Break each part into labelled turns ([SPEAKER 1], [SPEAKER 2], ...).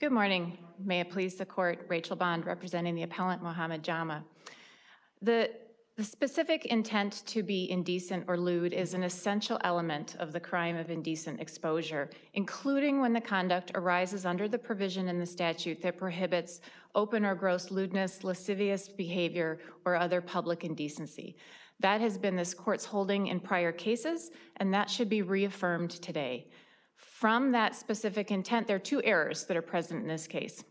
[SPEAKER 1] Good morning. May it please the court, Rachel Bond representing the appellant Mohammed Jama. The, the specific intent to be indecent or lewd is an essential element of the crime of indecent exposure, including when the conduct arises under the provision in the statute that prohibits open or gross lewdness, lascivious behavior, or other public indecency. That has been this court's holding in prior cases, and that should be reaffirmed today. From that specific intent, there are two errors that are present in this case.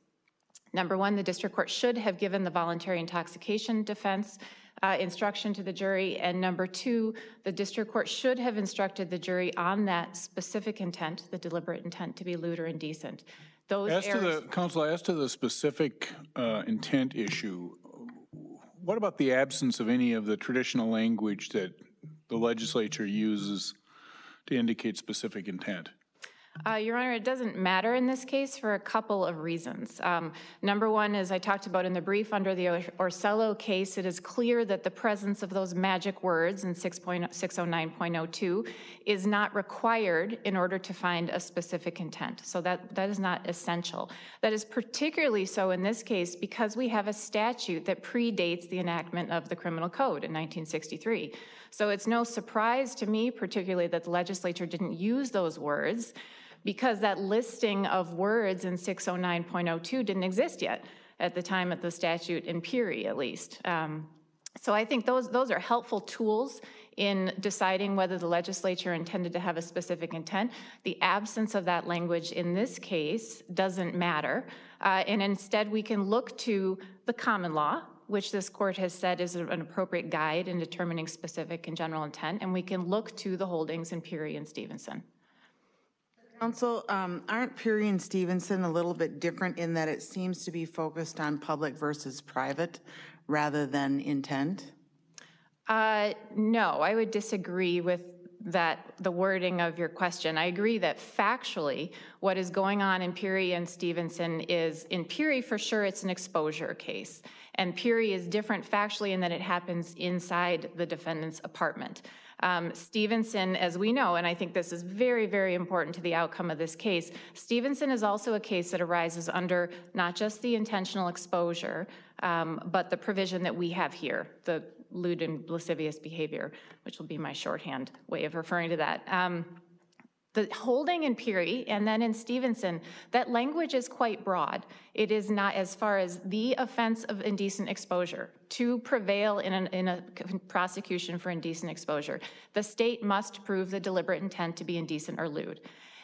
[SPEAKER 1] Number one, the district court should have given the voluntary intoxication defense uh, instruction to the jury. And number two, the district court should have instructed the jury on that specific intent, the deliberate intent to be lewd or indecent. Those
[SPEAKER 2] As to the, counsel, as to the specific uh, intent issue, what about the absence of any of the traditional language that the legislature uses to indicate specific intent?
[SPEAKER 1] Uh, Your Honor, it doesn't matter in this case for a couple of reasons. Um, number one, as I talked about in the brief under the Orsello case, it is clear that the presence of those magic words in 6.609.02 is not required in order to find a specific intent. So that, that is not essential. That is particularly so in this case because we have a statute that predates the enactment of the criminal code in 1963. So it's no surprise to me, particularly that the legislature didn't use those words because that listing of words in 609.02 didn't exist yet at the time of the statute in Peery, at least. Um, so I think those, those are helpful tools in deciding whether the legislature intended to have a specific intent. The absence of that language in this case doesn't matter. Uh, and instead, we can look to the common law, which this court has said is an appropriate guide in determining specific and general intent, and we can look to the holdings in Peery and Stevenson.
[SPEAKER 3] Counsel, um, aren't Peery and Stevenson a little bit different in that it seems to be focused on public versus private rather than intent?
[SPEAKER 1] Uh, no, I would disagree with that, the wording of your question. I agree that factually, what is going on in Peery and Stevenson is, in Peery, for sure, it's an exposure case. And Peery is different factually in that it happens inside the defendant's apartment. Um, Stevenson, as we know, and I think this is very, very important to the outcome of this case, Stevenson is also a case that arises under not just the intentional exposure, um, but the provision that we have here, the lewd and lascivious behavior, which will be my shorthand way of referring to that. Um, the holding in Peery and then in Stevenson, that language is quite broad. It is not as far as the offense of indecent exposure. To prevail in, an, in a prosecution for indecent exposure, the state must prove the deliberate intent to be indecent or lewd.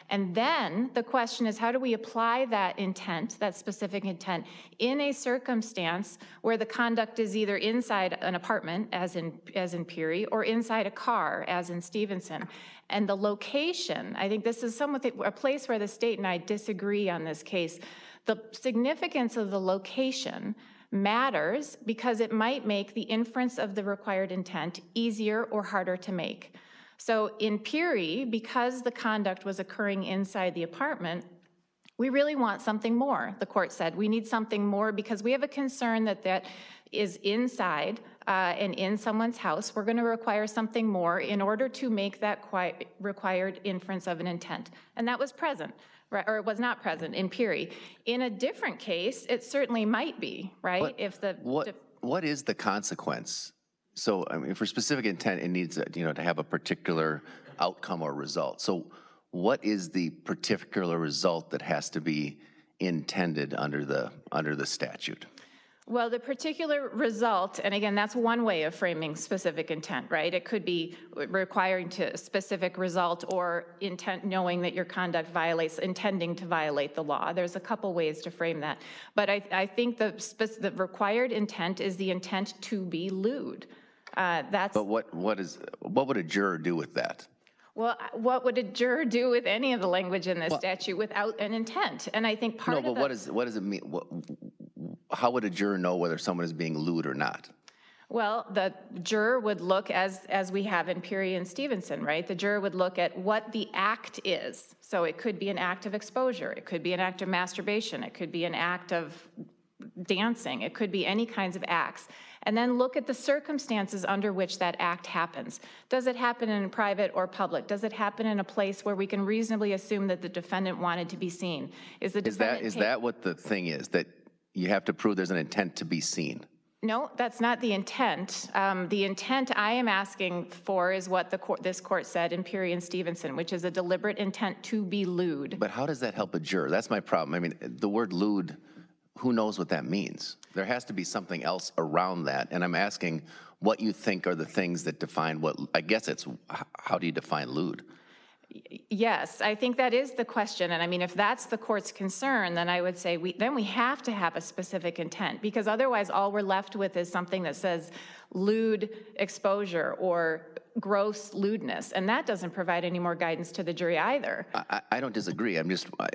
[SPEAKER 1] And then the question is how do we apply that intent, that specific intent, in a circumstance where the conduct is either inside an apartment, as in, as in Peery, or inside a car, as in Stevenson? And the location, I think this is somewhat a place where the state and I disagree on this case. The significance of the location matters because it might make the inference of the required intent easier or harder to make. So in Peery, because the conduct was occurring inside the apartment, we really want something more, the court said. We need something more because we have a concern that that is inside uh, and in someone's house. We're going to require something more in order to make that required inference of an intent. And that was present, or it was not present in Peery. In a different case, it certainly might be, right?
[SPEAKER 4] What,
[SPEAKER 1] if the
[SPEAKER 4] what, what is the consequence so, I mean, for specific intent, it needs, you know, to have a particular outcome or result. So what is the particular result that has to be intended under the, under the statute?
[SPEAKER 1] Well, the particular result, and again, that's one way of framing specific intent, right? It could be requiring to a specific result or intent knowing that your conduct violates, intending to violate the law. There's a couple ways to frame that. But I, I think the, the required intent is the intent to be lewd. Uh, that's
[SPEAKER 4] But what, what is, what would a juror do with that?
[SPEAKER 1] well, what would a juror do with any of the language in this statute without an intent? And I think part
[SPEAKER 4] No,
[SPEAKER 1] of
[SPEAKER 4] but
[SPEAKER 1] the,
[SPEAKER 4] what is, what does it mean? What, how would a juror know whether someone is being lewd or not?
[SPEAKER 1] well, the juror would look as as we have in Peery and Stevenson, right? The juror would look at what the act is. So it could be an act of exposure, it could be an act of masturbation, it could be an act of dancing, it could be any kinds of acts. and then look at the circumstances under which that act happens. Does it happen in private or public? Does it happen in a place where we can reasonably assume that the defendant wanted to be seen? Is the
[SPEAKER 4] Is that,
[SPEAKER 1] defendant
[SPEAKER 4] is that what the thing is, that you have to prove there's an intent to be seen?
[SPEAKER 1] No, that's not the intent. Um, The intent I am asking for is what the court, this court said in Peery and Stevenson, which is a deliberate intent to be lewd.
[SPEAKER 4] But how does that help a juror? That's my problem. I mean, the word lewd, who knows what that means? There has to be something else around that, and I'm asking what you think are the things that define what, I guess it's, how do you define lewd?
[SPEAKER 1] Yes, I think that is the question, and I mean, if that's the court's concern, then I would say we, then we have to have a specific intent, because otherwise, all we're left with is something that says lewd exposure or gross lewdness, and that doesn't provide any more guidance to the jury either.
[SPEAKER 4] I, I- don't disagree. I'm just, I,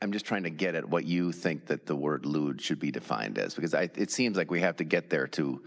[SPEAKER 4] I'm just trying to get at what you think that the word lewd should be defined as, because I, it seems like we have to get there to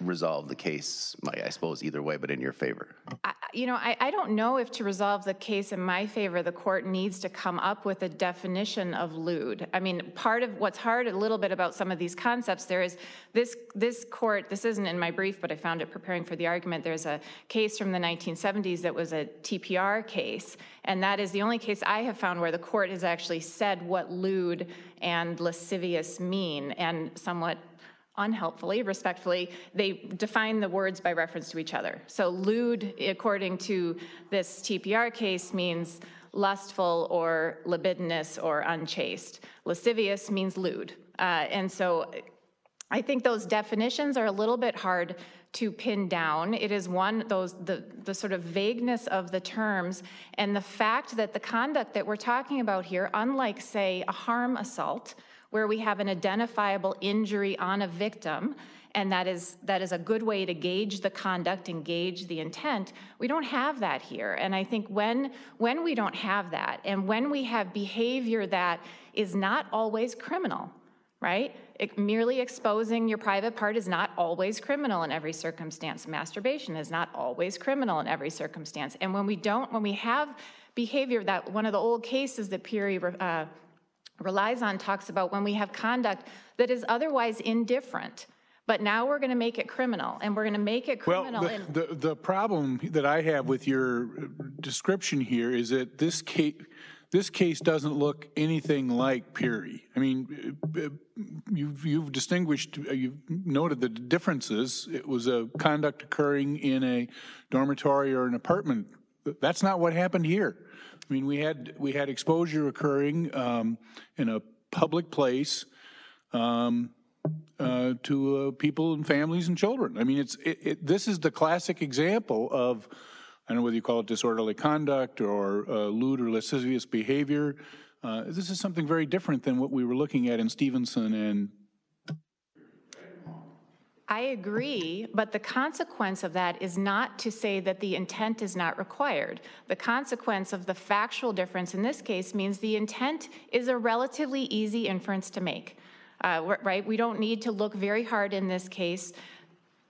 [SPEAKER 4] resolve the case, I suppose, either way, but in your favor.
[SPEAKER 1] I- You know, I, I don't know if to resolve the case in my favor, the court needs to come up with a definition of lewd. I mean, part of what's hard a little bit about some of these concepts, there is this, this court, this isn't in my brief, but I found it preparing for the argument. There's a case from the 1970s that was a TPR case, and that is the only case I have found where the court has actually said what lewd and lascivious mean, and somewhat unhelpfully, respectfully, they define the words by reference to each other. So lewd, according to this TPR case, means lustful or libidinous or unchaste. Lascivious means lewd. Uh, and so I think those definitions are a little bit hard to pin down. It is one, those, the, the sort of vagueness of the terms and the fact that the conduct that we're talking about here, unlike, say, a harm assault, where we have an identifiable injury on a victim, and that is, that is a good way to gauge the conduct and gauge the intent, we don't have that here. And I think when, when we don't have that, and when we have behavior that is not always criminal, right? It- merely exposing your private part is not always criminal in every circumstance. Masturbation is not always criminal in every circumstance. And when we don't, when we have behavior that one of the old cases that Peery uh, relies on talks about when we have conduct that is otherwise indifferent, but now we're going to make it criminal, and we're going to make it
[SPEAKER 2] Well,
[SPEAKER 1] criminal.
[SPEAKER 2] the,
[SPEAKER 1] in-
[SPEAKER 2] the, the problem that I have with your description here is that this case, this case doesn't look anything like Peery. I mean, uh, you've, you've distinguished, uh, you've noted the differences. It was a conduct occurring in a dormitory or an apartment. That's not what happened here. I mean, we had, we had exposure occurring um, in a public place um, uh, to uh, people and families and children. I mean, it's, it, it, this is the classic example of, I don't know whether you call it disorderly conduct or uh, lewd or lascivious behavior. Uh, This is something very different than what we were looking at in Stevenson and
[SPEAKER 1] I agree, but the consequence of that is not to say that the intent is not required. The consequence of the factual difference in this case means the intent is a relatively easy inference to make, Uh, right? We don't need to look very hard in this case,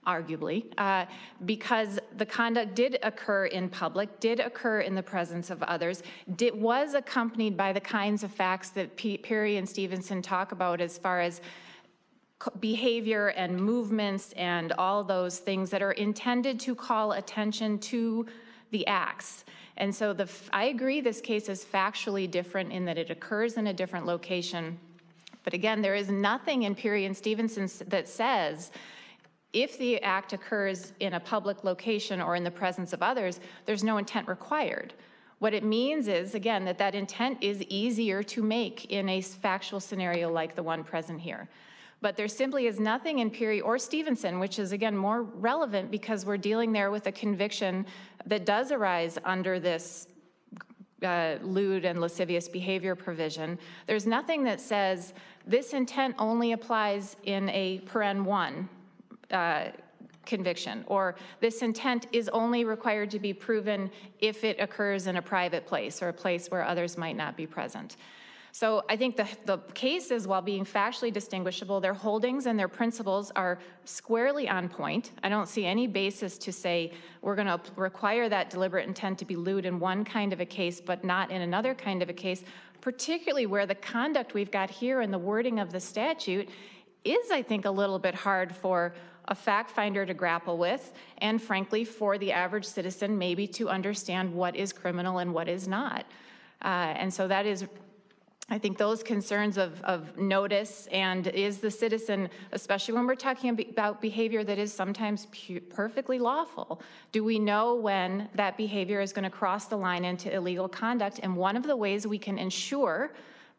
[SPEAKER 1] arguably, uh, because the conduct did occur in public, did occur in the presence of others, did, was accompanied by the kinds of facts that P- Perry and Stevenson talk about as far as behavior and movements and all those things that are intended to call attention to the acts. And so the, I agree this case is factually different in that it occurs in a different location. But again, there is nothing in Peery and Stevenson that says if the act occurs in a public location or in the presence of others, there's no intent required. What it means is, again, that that intent is easier to make in a factual scenario like the one present here. But there simply is nothing in Peery or Stevenson, which is again more relevant because we're dealing there with a conviction that does arise under this uh, lewd and lascivious behavior provision. There's nothing that says this intent only applies in a paren one uh, conviction, or this intent is only required to be proven if it occurs in a private place or a place where others might not be present. So I think the, the cases, while being factually distinguishable, their holdings and their principles are squarely on point. I don't see any basis to say we're going to require that deliberate intent to be lewd in one kind of a case, but not in another kind of a case, particularly where the conduct we've got here and the wording of the statute is, I think, a little bit hard for a fact finder to grapple with, and frankly, for the average citizen maybe to understand what is criminal and what is not. Uh, And so that is I think those concerns of, of notice and is the citizen, especially when we're talking about behavior that is sometimes perfectly lawful, do we know when that behavior is going to cross the line into illegal conduct? And one of the ways we can ensure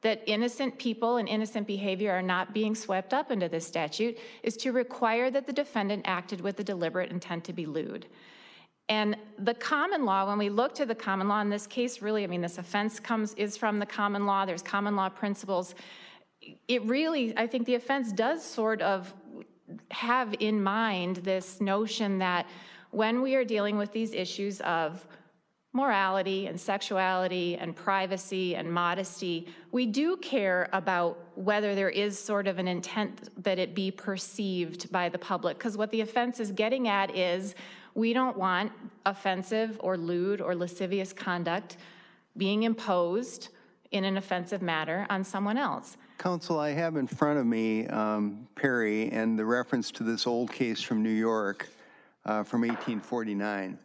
[SPEAKER 1] that innocent people and innocent behavior are not being swept up into this statute is to require that the defendant acted with the deliberate intent to be lewd. And the common law, when we look to the common law in this case, really, I mean, this offense comes, is from the common law, there's common law principles. It really, I think the offense does sort of have in mind this notion that when we are dealing with these issues of morality and sexuality and privacy and modesty, we do care about whether there is sort of an intent that it be perceived by the public. Because what the offense is getting at is we don't want offensive or lewd or lascivious conduct being imposed in an offensive manner on someone else.
[SPEAKER 5] Counsel, I have in front of me um, Perry and the reference to this old case from New York uh, from 1849.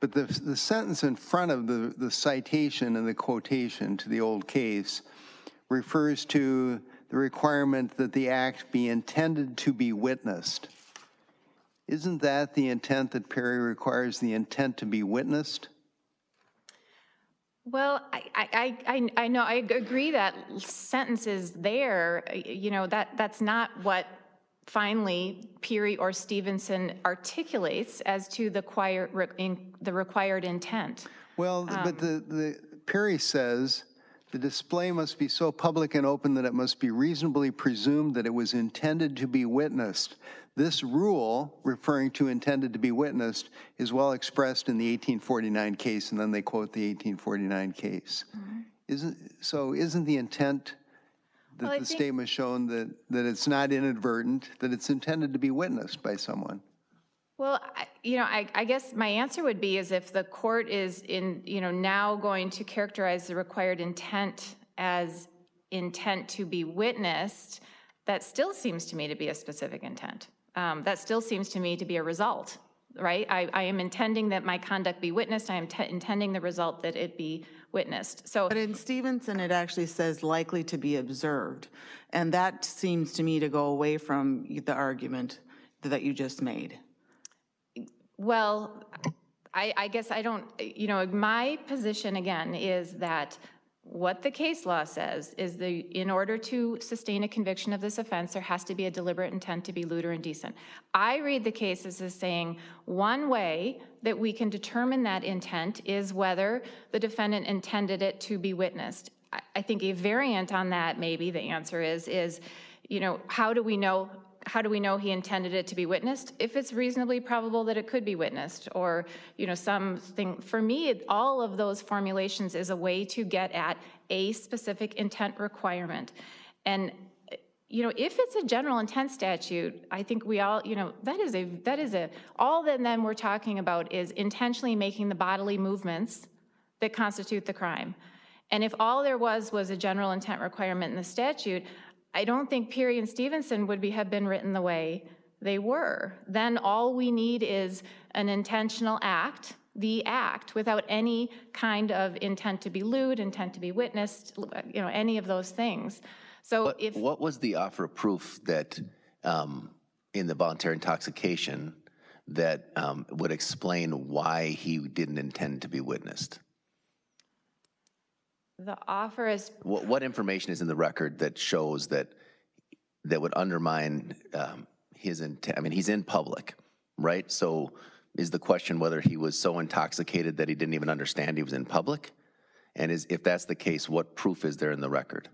[SPEAKER 5] But the, the sentence in front of the, the citation and the quotation to the old case refers to the requirement that the act be intended to be witnessed. Isn't that the intent that Perry requires, the intent to be witnessed?
[SPEAKER 1] Well, I, I, I, I- know, I agree that sentence is there, you know, that, that's not what finally Peery or Stevenson articulates as to the choir, in- the required intent.
[SPEAKER 5] Well, but the, um, the, Perry says, the display must be so public and open that it must be reasonably presumed that it was intended to be witnessed. This rule, referring to intended to be witnessed, is well expressed in the 1849 case, and then they quote the 1849 case. Mm-hmm. Isn't, so isn't the intent
[SPEAKER 1] Well,
[SPEAKER 5] that the
[SPEAKER 1] think-
[SPEAKER 5] statement shown that, that it's not inadvertent, that it's intended to be witnessed by someone?
[SPEAKER 1] Well, I- you know, I, I guess my answer would be is if the court is in, you know, now going to characterize the required intent as intent to be witnessed, that still seems to me to be a specific intent. Um, That still seems to me to be a result, right? I, I am intending that my conduct be witnessed, I am te- intending the result that it be witnessed. So,
[SPEAKER 3] But in Stevenson, it actually says likely to be observed. And that seems to me to go away from the argument that you just made.
[SPEAKER 1] Well, I, I guess I don't, you know, my position again is that what the case law says is the, in order to sustain a conviction of this offense, there has to be a deliberate intent to be lewd or indecent. I read the cases as saying one way that we can determine that intent is whether the defendant intended it to be witnessed. I think a variant on that, maybe the answer is, is, you know, how do we know how do we know he intended it to be witnessed? If it's reasonably probable that it could be witnessed, or, you know, something, for me, all of those formulations is a way to get at a specific intent requirement. And, you know, if it's a general intent statute, I think we all, you know, that is a, that is a, all that then we're talking about is intentionally making the bodily movements that constitute the crime. And if all there was was a general intent requirement in the statute, I don't think Peery and Stevenson would be, have been written the way they were. Then all we need is an intentional act, the act, without any kind of intent to be lewd, intent to be witnessed, you know, any of those things. So
[SPEAKER 4] What,
[SPEAKER 1] if,
[SPEAKER 4] what was the offer of proof that, um, in the voluntary intoxication, that um, would explain why he didn't intend to be witnessed?
[SPEAKER 1] The offer is
[SPEAKER 4] What, what information is in the record that shows that, that would undermine um, his intent? I mean, he's in public, right? So is the question whether he was so intoxicated that he didn't even understand he was in public? And is, if that's the case, what proof is there in the record?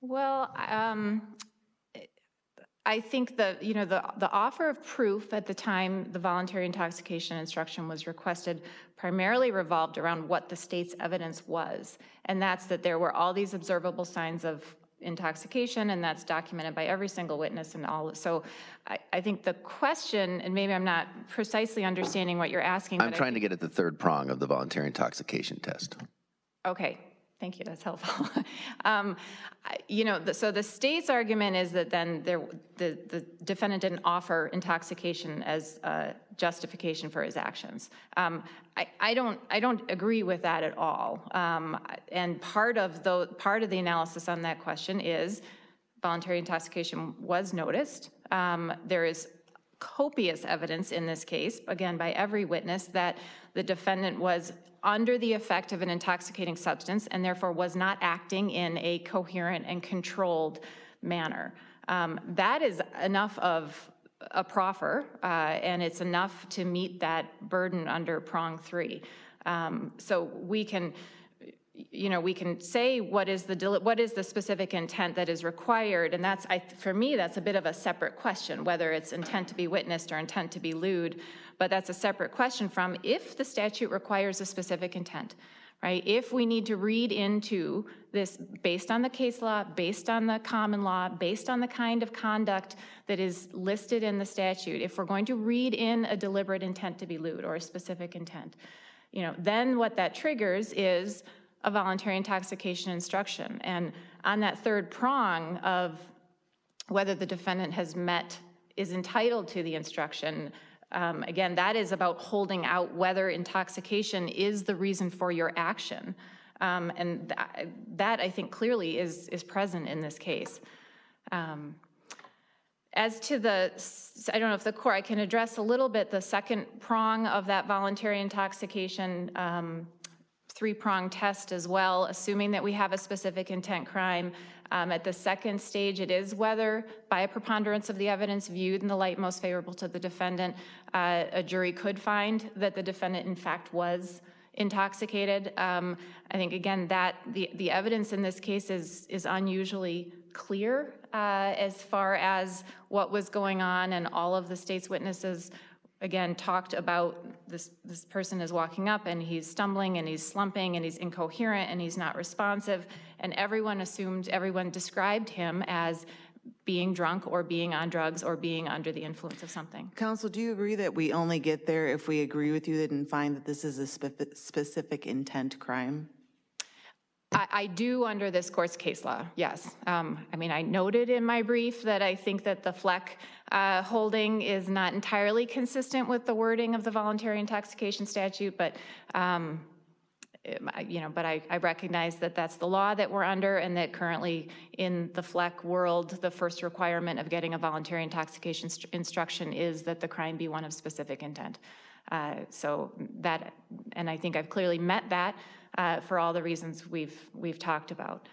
[SPEAKER 1] Well, um, I think the, you know, the, the offer of proof at the time the voluntary intoxication instruction was requested primarily revolved around what the state's evidence was. And that's that there were all these observable signs of intoxication, and that's documented by every single witness and all. So I, I think the question, and maybe I'm not precisely understanding what you're asking,
[SPEAKER 4] I'm trying to get at the third prong of the voluntary intoxication test.
[SPEAKER 1] Okay, Thank you, that's helpful. Um, You know, the- so the state's argument is that then there, the the defendant didn't offer intoxication as justification for his actions. Um, I I don't, I don't agree with that at all. Um, And part of the, part of the analysis on that question is voluntary intoxication was noticed. Um, There is copious evidence in this case, again, by every witness, that the defendant was under the effect of an intoxicating substance and therefore was not acting in a coherent and controlled manner. Um, That is enough of a proffer, uh, and it's enough to meet that burden under prong three. Um, So we can, you know, we can say what is the, what is the specific intent that is required, and that's, I, for me, that's a bit of a separate question, whether it's intent to be witnessed or intent to be lewd, but that's a separate question from if the statute requires a specific intent, right? If we need to read into this based on the case law, based on the common law, based on the kind of conduct that is listed in the statute, if we're going to read in a deliberate intent to be lewd or a specific intent, you know, then what that triggers is a voluntary intoxication instruction. And on that third prong of whether the defendant has met, is entitled to the instruction, um, again, that is about holding out whether intoxication is the reason for your action. Um, And tha- that, I think, clearly is, is present in this case. Um, As to the, I don't know if the court, I can address a little bit the second prong of that voluntary intoxication um, three-prong test as well, assuming that we have a specific intent crime. Um, At the second stage, it is whether, by a preponderance of the evidence viewed in the light most favorable to the defendant, uh, a jury could find that the defendant in fact was intoxicated. Um, I think, again, that, the, the evidence in this case is, is unusually clear uh, as far as what was going on, and all of the state's witnesses again, talked about this, this person is walking up and he's stumbling and he's slumping and he's incoherent and he's not responsive. And everyone assumed, everyone described him as being drunk or being on drugs or being under the influence of something.
[SPEAKER 3] Counsel, do you agree that we only get there if we agree with you and find that this is a spe- specific intent crime?
[SPEAKER 1] I, I do under this court's case law, yes. Um, I mean, I noted in my brief that I think that the Fleck uh, holding is not entirely consistent with the wording of the voluntary intoxication statute, but, um, um, you know, but I, I recognize that that's the law that we're under and that currently in the Fleck world, the first requirement of getting a voluntary intoxication st- instruction is that the crime be one of specific intent. Uh, So that, and I think I've clearly met that uh, for all the reasons we've, we've talked about.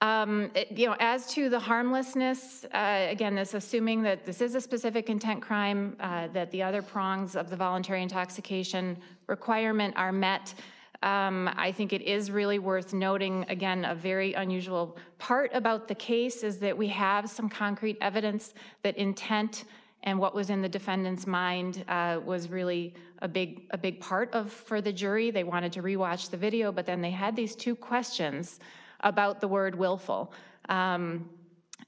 [SPEAKER 1] Um, it- You know, as to the harmlessness, uh, again, this assuming that this is a specific intent crime, uh, that the other prongs of the voluntary intoxication requirement are met, um, I think it is really worth noting, again, a very unusual part about the case is that we have some concrete evidence that intent and what was in the defendant's mind uh, was really a big, a big part of, for the jury. They wanted to rewatch the video, but then they had these two questions about the word willful. Um,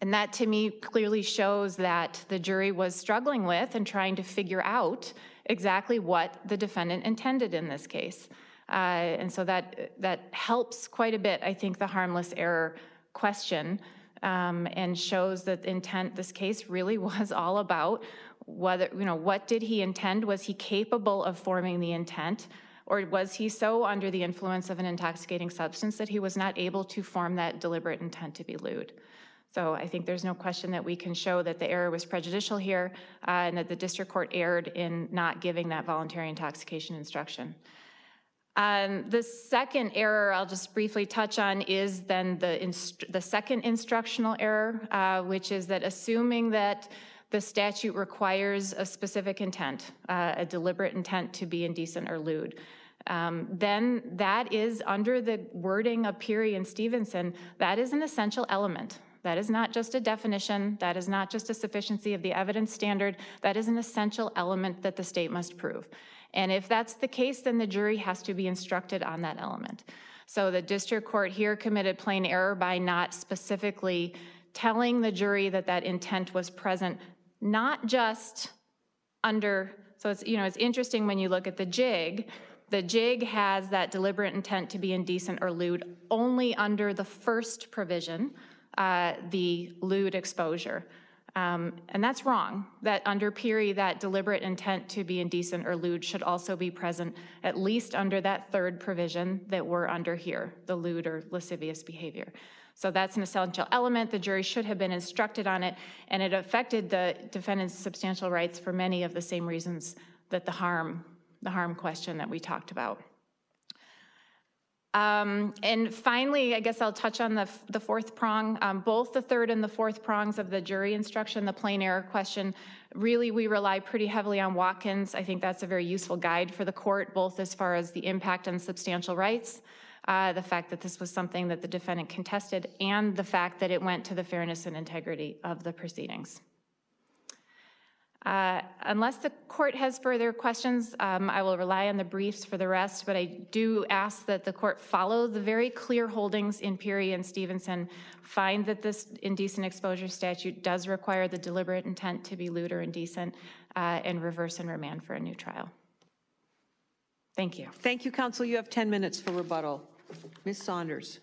[SPEAKER 1] And that, to me, clearly shows that the jury was struggling with and trying to figure out exactly what the defendant intended in this case. Uh, And so that, that helps quite a bit, I think, the harmless error question um, and shows that intent, this case really was all about whether, you know, what did he intend? Was he capable of forming the intent? Or was he so under the influence of an intoxicating substance that he was not able to form that deliberate intent to be lewd? So I think there's no question that we can show that the error was prejudicial here uh, and that the district court erred in not giving that voluntary intoxication instruction. Um, The second error I'll just briefly touch on is then the, inst- the second instructional error, uh, which is that assuming that the statute requires a specific intent, uh, a deliberate intent to be indecent or lewd, um, then that is under the wording of Peery and Stevenson, that is an essential element. That is not just a definition, that is not just a sufficiency of the evidence standard, that is an essential element that the state must prove. And if that's the case, then the jury has to be instructed on that element. So the district court here committed plain error by not specifically telling the jury that that intent was present, not just under, so it's, you know, it's interesting when you look at the jig, The JIG has that deliberate intent to be indecent or lewd only under the first provision, uh, the lewd exposure. Um, And that's wrong, that under Peery, that deliberate intent to be indecent or lewd should also be present, at least under that third provision that we're under here, the lewd or lascivious behavior. So that's an essential element, the jury should have been instructed on it, and it affected the defendant's substantial rights for many of the same reasons that the harm, the harm question that we talked about. Um, And finally, I guess I'll touch on the, the fourth prong. Um, Both the third and the fourth prongs of the jury instruction, the plain error question, really, we rely pretty heavily on Watkins. I think that's a very useful guide for the court, both as far as the impact on substantial rights, uh, the fact that this was something that the defendant contested, and the fact that it went to the fairness and integrity of the proceedings. Uh, Unless the court has further questions, um, I will rely on the briefs for the rest, but I do ask that the court follow the very clear holdings in Peery and Stevenson, find that this indecent exposure statute does require the deliberate intent to be lewd or indecent, uh, and reverse and remand for a new trial. Thank you.
[SPEAKER 6] Thank you, counsel. You have 10 minutes for rebuttal. Ms. Saunders.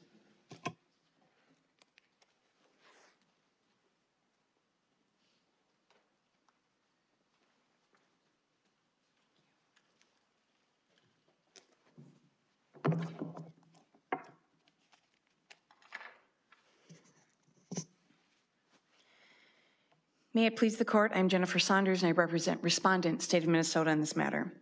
[SPEAKER 7] May it please the court, I'm Jennifer Saunders, and I represent respondent, state of Minnesota, in this matter.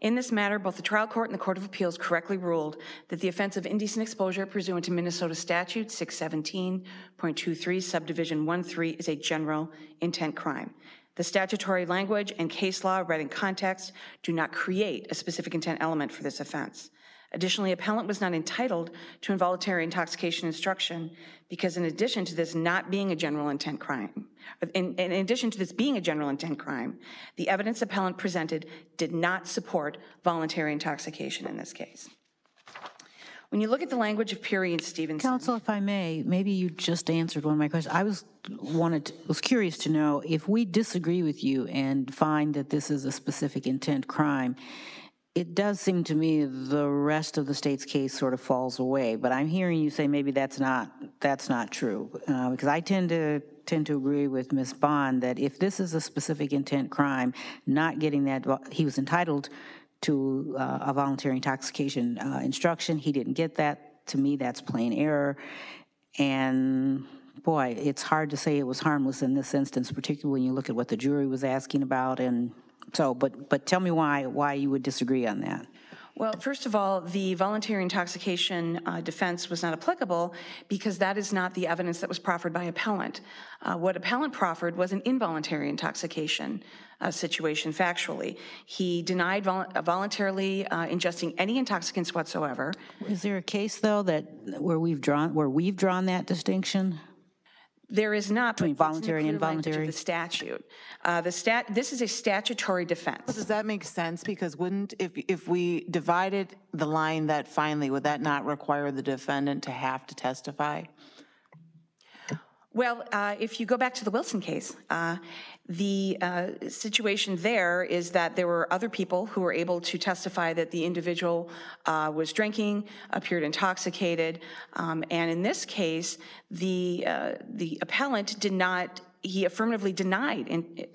[SPEAKER 7] In this matter, both the trial court and the Court of Appeals correctly ruled that the offense of indecent exposure pursuant to Minnesota statute 617.23 subdivision 13 is a general intent crime. The statutory language and case law read in context do not create a specific intent element for this offense. Additionally, appellant was not entitled to involuntary intoxication instruction because in addition to this not being a general intent crime, in, in addition to this being a general intent crime, the evidence appellant presented did not support voluntary intoxication in this case. When you look at the language of Peery and Stevenson,
[SPEAKER 8] Counsel, if I may, maybe you just answered one of my questions. I was wanted, was curious to know if we disagree with you and find that this is a specific intent crime, it does seem to me the rest of the state's case sort of falls away, but I'm hearing you say maybe that's not, that's not true. Uh, Because I tend to, tend to agree with Ms. Bond that if this is a specific intent crime, not getting that, he was entitled to uh, a voluntary intoxication uh, instruction, he didn't get that. To me, that's plain error. And boy, it's hard to say it was harmless in this instance, particularly when you look at what the jury was asking about and so, but, but tell me why, why you would disagree on that.
[SPEAKER 7] Well, first of all, the voluntary intoxication uh, defense was not applicable because that is not the evidence that was proffered by appellant. Uh, What appellant proffered was an involuntary intoxication uh, situation factually. He denied vol- voluntarily uh, ingesting any intoxicants whatsoever.
[SPEAKER 8] Is there a case, though, that, where we've drawn, where we've drawn that distinction?
[SPEAKER 7] There is not.
[SPEAKER 8] Between
[SPEAKER 7] it's
[SPEAKER 8] voluntary and
[SPEAKER 7] clear language of
[SPEAKER 8] involuntary?
[SPEAKER 7] The statute. Uh, The stat, this is a statutory defense.
[SPEAKER 3] Does that make sense? Because wouldn't, if, if we divided the line that finally, would that not require the defendant to have to testify?
[SPEAKER 7] Well, uh, if you go back to the Wilson case, uh, the uh, situation there is that there were other people who were able to testify that the individual uh, was drinking, appeared intoxicated, um, and in this case, the uh, the appellant did not. He affirmatively denied in,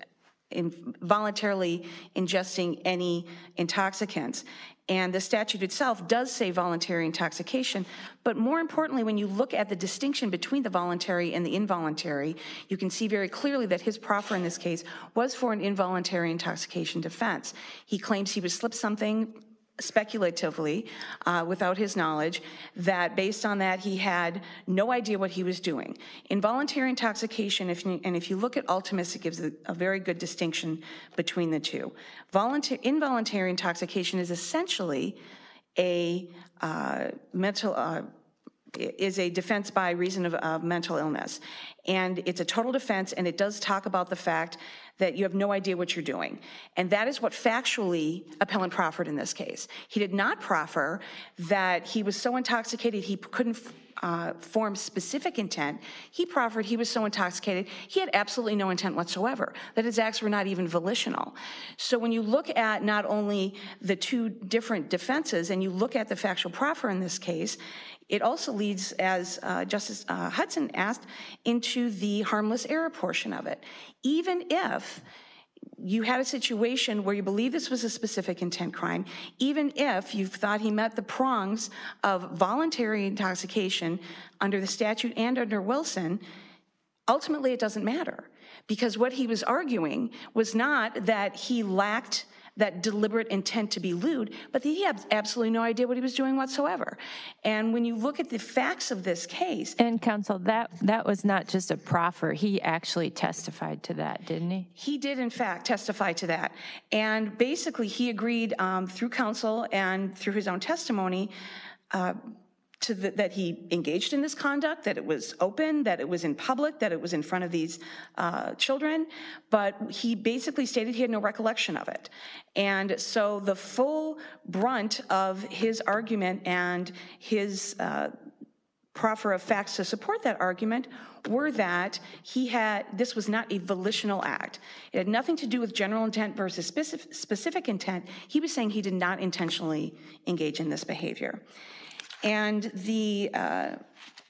[SPEAKER 7] in voluntarily ingesting any intoxicants. And the statute itself does say voluntary intoxication, but more importantly, when you look at the distinction between the voluntary and the involuntary, you can see very clearly that his proffer in this case was for an involuntary intoxication defense. He claims he was slipped something speculatively, uh, without his knowledge, that based on that, he had no idea what he was doing. Involuntary intoxication, if you, and if you look at Altimus, it gives a, a very good distinction between the two. Voluntary, involuntary intoxication is essentially a uh, mental, uh, is a defense by reason of, of mental illness. And it's a total defense, and it does talk about the fact that you have no idea what you're doing. And that is what factually appellant proffered in this case. He did not proffer that he was so intoxicated he couldn't uh, form specific intent. He proffered he was so intoxicated, he had absolutely no intent whatsoever, that his acts were not even volitional. So when you look at not only the two different defenses and you look at the factual proffer in this case, it also leads, as uh, Justice uh, Hudson asked, into the harmless error portion of it. Even if you had a situation where you believe this was a specific intent crime, even if you thought he met the prongs of voluntary intoxication under the statute and under Wilson, ultimately it doesn't matter. Because what he was arguing was not that he lacked that deliberate intent to be lewd, but he had absolutely no idea what he was doing whatsoever. And when you look at the facts of this case,
[SPEAKER 9] And counsel, that, that was not just a proffer. He actually testified to that, didn't he?
[SPEAKER 7] He did, in fact, testify to that. And basically, he agreed um, through counsel and through his own testimony uh, to the, that he engaged in this conduct, that it was open, that it was in public, that it was in front of these uh, children. But he basically stated he had no recollection of it. And so the full brunt of his argument and his uh, proffer of facts to support that argument were that he had, this was not a volitional act. It had nothing to do with general intent versus specific, specific intent. He was saying he did not intentionally engage in this behavior. And the, uh,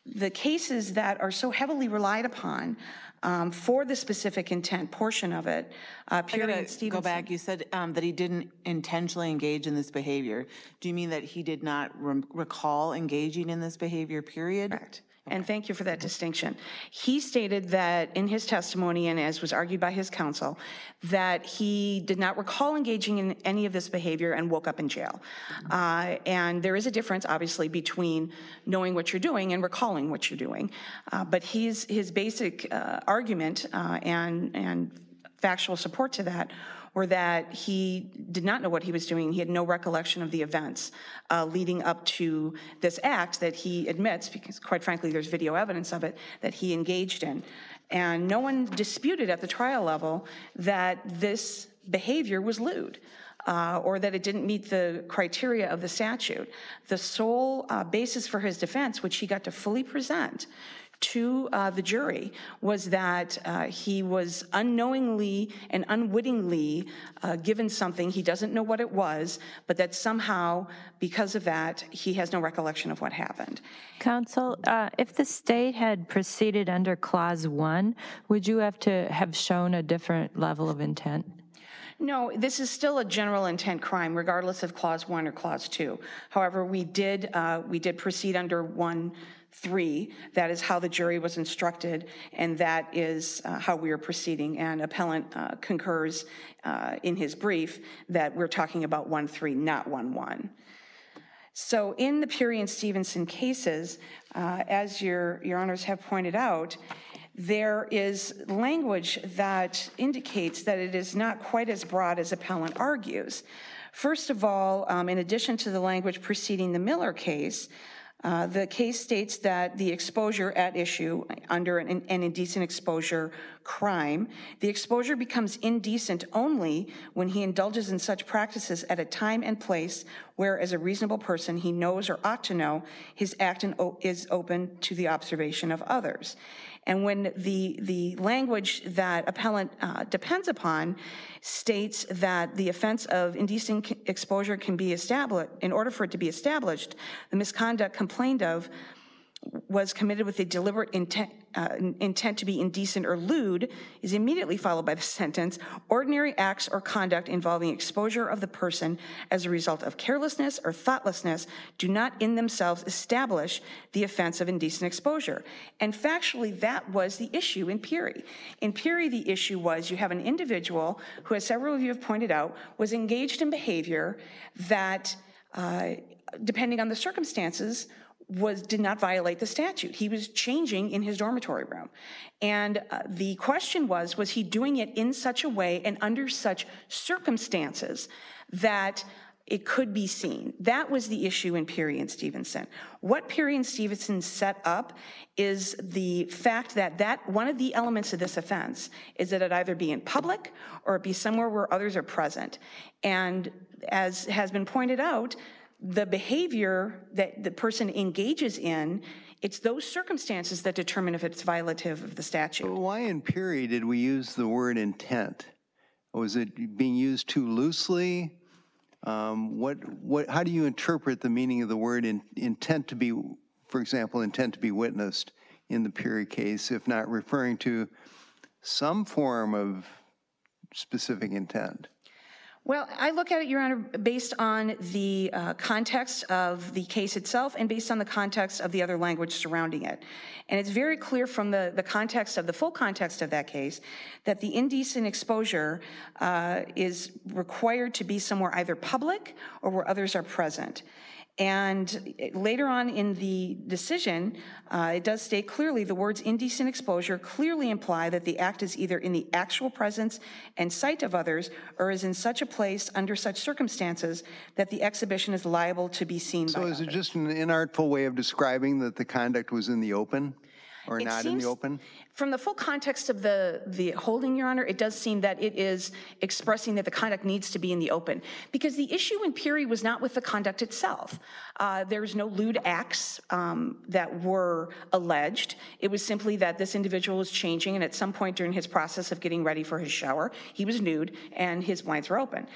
[SPEAKER 7] the cases that are so heavily relied upon um, for the specific intent portion of it, uh, Peery and Stevenson.
[SPEAKER 3] go back, you said um, that he didn't intentionally engage in this behavior. Do you mean that he did not rem- recall engaging in this behavior, period?
[SPEAKER 7] Correct. And thank you for that distinction. He stated that in his testimony, and as was argued by his counsel, that he did not recall engaging in any of this behavior and woke up in jail. Uh, And there is a difference, obviously, between knowing what you're doing and recalling what you're doing. Uh, But his, his basic uh, argument uh, and, and factual support to that were that he did not know what he was doing. He had no recollection of the events uh, leading up to this act that he admits, because quite frankly, there's video evidence of it, that he engaged in. And no one disputed at the trial level that this behavior was lewd. Uh, or that it didn't meet the criteria of the statute. The sole uh, basis for his defense, which he got to fully present, to uh, the jury was that uh, he was unknowingly and unwittingly uh, given something, he doesn't know what it was, but that somehow, because of that, he has no recollection of what happened.
[SPEAKER 9] Counsel, uh, if the state had proceeded under Clause 1, would you have to have shown a different level of intent?
[SPEAKER 7] No, this is still a general intent crime, regardless of Clause 1 or Clause 2. However, we did, uh, we did proceed under 1, 3. That is how the jury was instructed, and that is uh, how we are proceeding. And appellant uh, concurs uh, in his brief that we're talking about 1, 3, not 1, 1. So in the Peery and Stevenson cases, uh, as your, your honors have pointed out, there is language that indicates that it is not quite as broad as appellant argues. First of all, um, in addition to the language preceding the Miller case, uh, the case states that the exposure at issue under an, an indecent exposure crime, the exposure becomes indecent only when he indulges in such practices at a time and place where, as a reasonable person, he knows or ought to know his act in- is open to the observation of others. And when the, the language that appellant uh, depends upon states that the offense of indecent exposure can be established, in order for it to be established, the misconduct complained of was committed with a deliberate intent, uh, intent to be indecent or lewd is immediately followed by the sentence, ordinary acts or conduct involving exposure of the person as a result of carelessness or thoughtlessness do not in themselves establish the offense of indecent exposure. And factually, that was the issue in Peery. In Peery, the issue was you have an individual who, as several of you have pointed out, was engaged in behavior that, uh, depending on the circumstances, was did not violate the statute. He was changing in his dormitory room. And uh, the question was was he doing it in such a way and under such circumstances that it could be seen. That was the issue in Peery and Stevenson. What Peery and Stevenson set up is the fact that that, one of the elements of this offense is that it either be in public or it be somewhere where others are present. And as has been pointed out, the behavior that the person engages in, it's those circumstances that determine if it's violative of the statute.
[SPEAKER 5] Why in Perry did we use the word intent? Was it being used too loosely? Um, What, what, how do you interpret the meaning of the word in- intent to be, for example, intent to be witnessed in the Perry case, if not referring to some form of specific intent?
[SPEAKER 7] Well, I look at it, Your Honor, based on the uh, context of the case itself and based on the context of the other language surrounding it. And it's very clear from the, the context of, the full context of that case, that the indecent exposure uh, is required to be somewhere either public or where others are present. And later on in the decision, uh, it does state clearly, the words indecent exposure clearly imply that the act is either in the actual presence and sight of others or is in such a place under such circumstances that the exhibition is liable to be seen by
[SPEAKER 5] So is it just an inartful way of describing that the conduct was in the open or
[SPEAKER 7] It
[SPEAKER 5] not in the open?
[SPEAKER 7] From the full context of the, the holding, Your Honor, it does seem that it is expressing that the conduct needs to be in the open. Because the issue in Peery was not with the conduct itself. Uh, There's no lewd acts um, that were alleged. It was simply that this individual was changing, and at some point during his process of getting ready for his shower, he was nude and his blinds were open.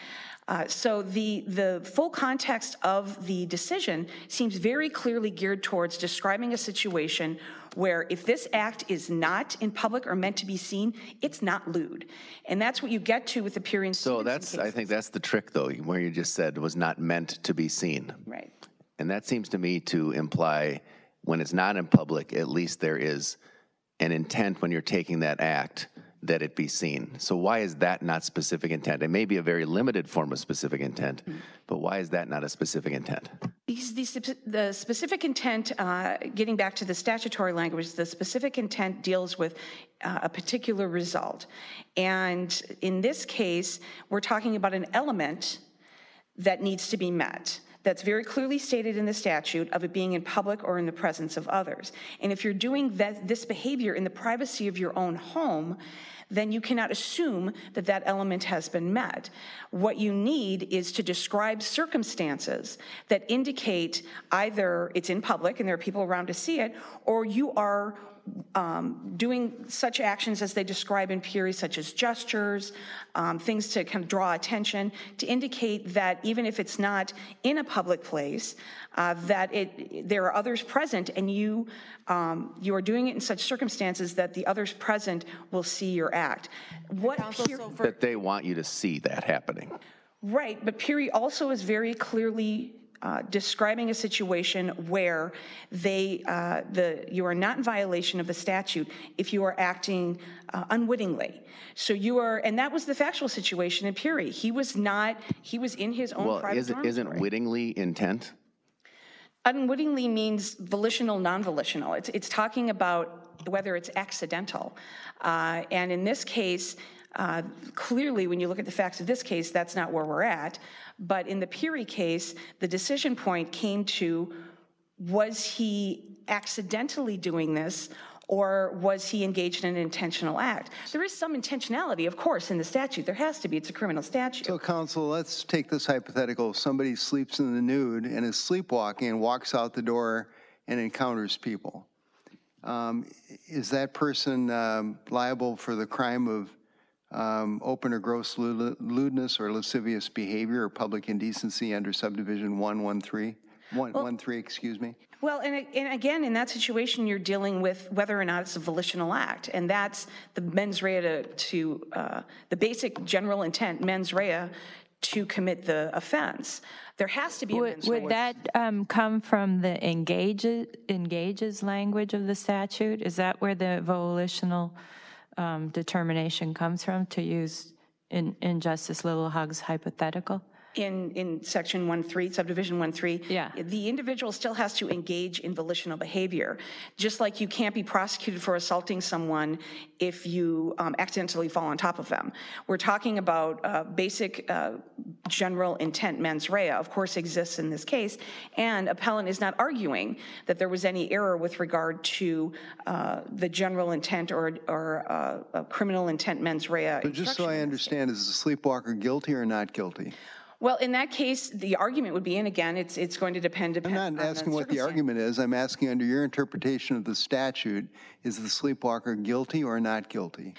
[SPEAKER 7] Uh, So the, the full context of the decision seems very clearly geared towards describing a situation where if this act is not in public or meant to be seen, it's not lewd. And that's what you get to with the Peery
[SPEAKER 4] So that's, I think that's the trick, though, where you just said was not meant to be seen.
[SPEAKER 7] Right.
[SPEAKER 4] And that seems to me to imply when it's not in public, at least there is an intent when you're taking that act that it be seen. So why is that not specific intent? It may be a very limited form of specific intent, but why is that not a specific intent?
[SPEAKER 7] Because the, the specific intent, uh, getting back to the statutory language, the specific intent deals with uh, a particular result. And in this case, we're talking about an element that needs to be met. That's very clearly stated in the statute of it being in public or in the presence of others. And if you're doing that, this behavior in the privacy of your own home, then you cannot assume that that element has been met. What you need is to describe circumstances that indicate either it's in public and there are people around to see it, or you are um, doing such actions as they describe in Peery, such as gestures, um, things to kind of draw attention, to indicate that even if it's not in a public place, uh, that it, there are others present, and you, um, you are doing it in such circumstances that the others present will see your act. What Peery-
[SPEAKER 4] That they want you to see that happening.
[SPEAKER 7] Right, but Peery also is very clearly uh, describing a situation where they, uh, the, you are not in violation of the statute if you are acting uh, unwittingly. So you are, and that was the factual situation in Peery. He was not, he was in his own
[SPEAKER 4] Well,
[SPEAKER 7] private
[SPEAKER 4] isn't, isn't wittingly intent?
[SPEAKER 7] Unwittingly means volitional, non-volitional. It's, it's talking about whether it's accidental. Uh, And in this case, uh, clearly, when you look at the facts of this case, that's not where we're at. But in the Peery case, the decision point came to, was he accidentally doing this, or was he engaged in an intentional act? There is some intentionality, of course, in the statute. There has to be. It's a criminal statute.
[SPEAKER 5] So counsel, let's take this hypothetical. Somebody sleeps in the nude and is sleepwalking and walks out the door and encounters people. Um, Is that person um, liable for the crime of um, open or gross lewdness or lascivious behavior or public indecency under subdivision 113? 113, excuse me?
[SPEAKER 7] Well, and, and again, in that situation, you're dealing with whether or not it's a volitional act, and that's the mens rea to, to uh, the basic general intent, mens rea, to commit the offense. There has to be a
[SPEAKER 9] Would,
[SPEAKER 7] mens rea.
[SPEAKER 9] would that um, come from the engages, engages language of the statute? Is that where the volitional um, determination comes from, to use in, in Justice Lillehaug's hypothetical?
[SPEAKER 7] In, in section 1.3, subdivision 1.3.
[SPEAKER 9] Yeah.
[SPEAKER 7] The individual still has to engage in volitional behavior. Just like you can't be prosecuted for assaulting someone if you um, accidentally fall on top of them. We're talking about uh, basic uh, general intent mens rea, of course exists in this case, and appellant is not arguing that there was any error with regard to uh, the general intent or, or uh, criminal intent mens rea.
[SPEAKER 5] But just so I understand, is the sleepwalker guilty or not guilty?
[SPEAKER 7] Well, in that case, the argument would be, and again, it's, it's going to depend.
[SPEAKER 5] I'm not asking what the argument is, I'm asking under your interpretation of the statute, is the sleepwalker guilty or not guilty?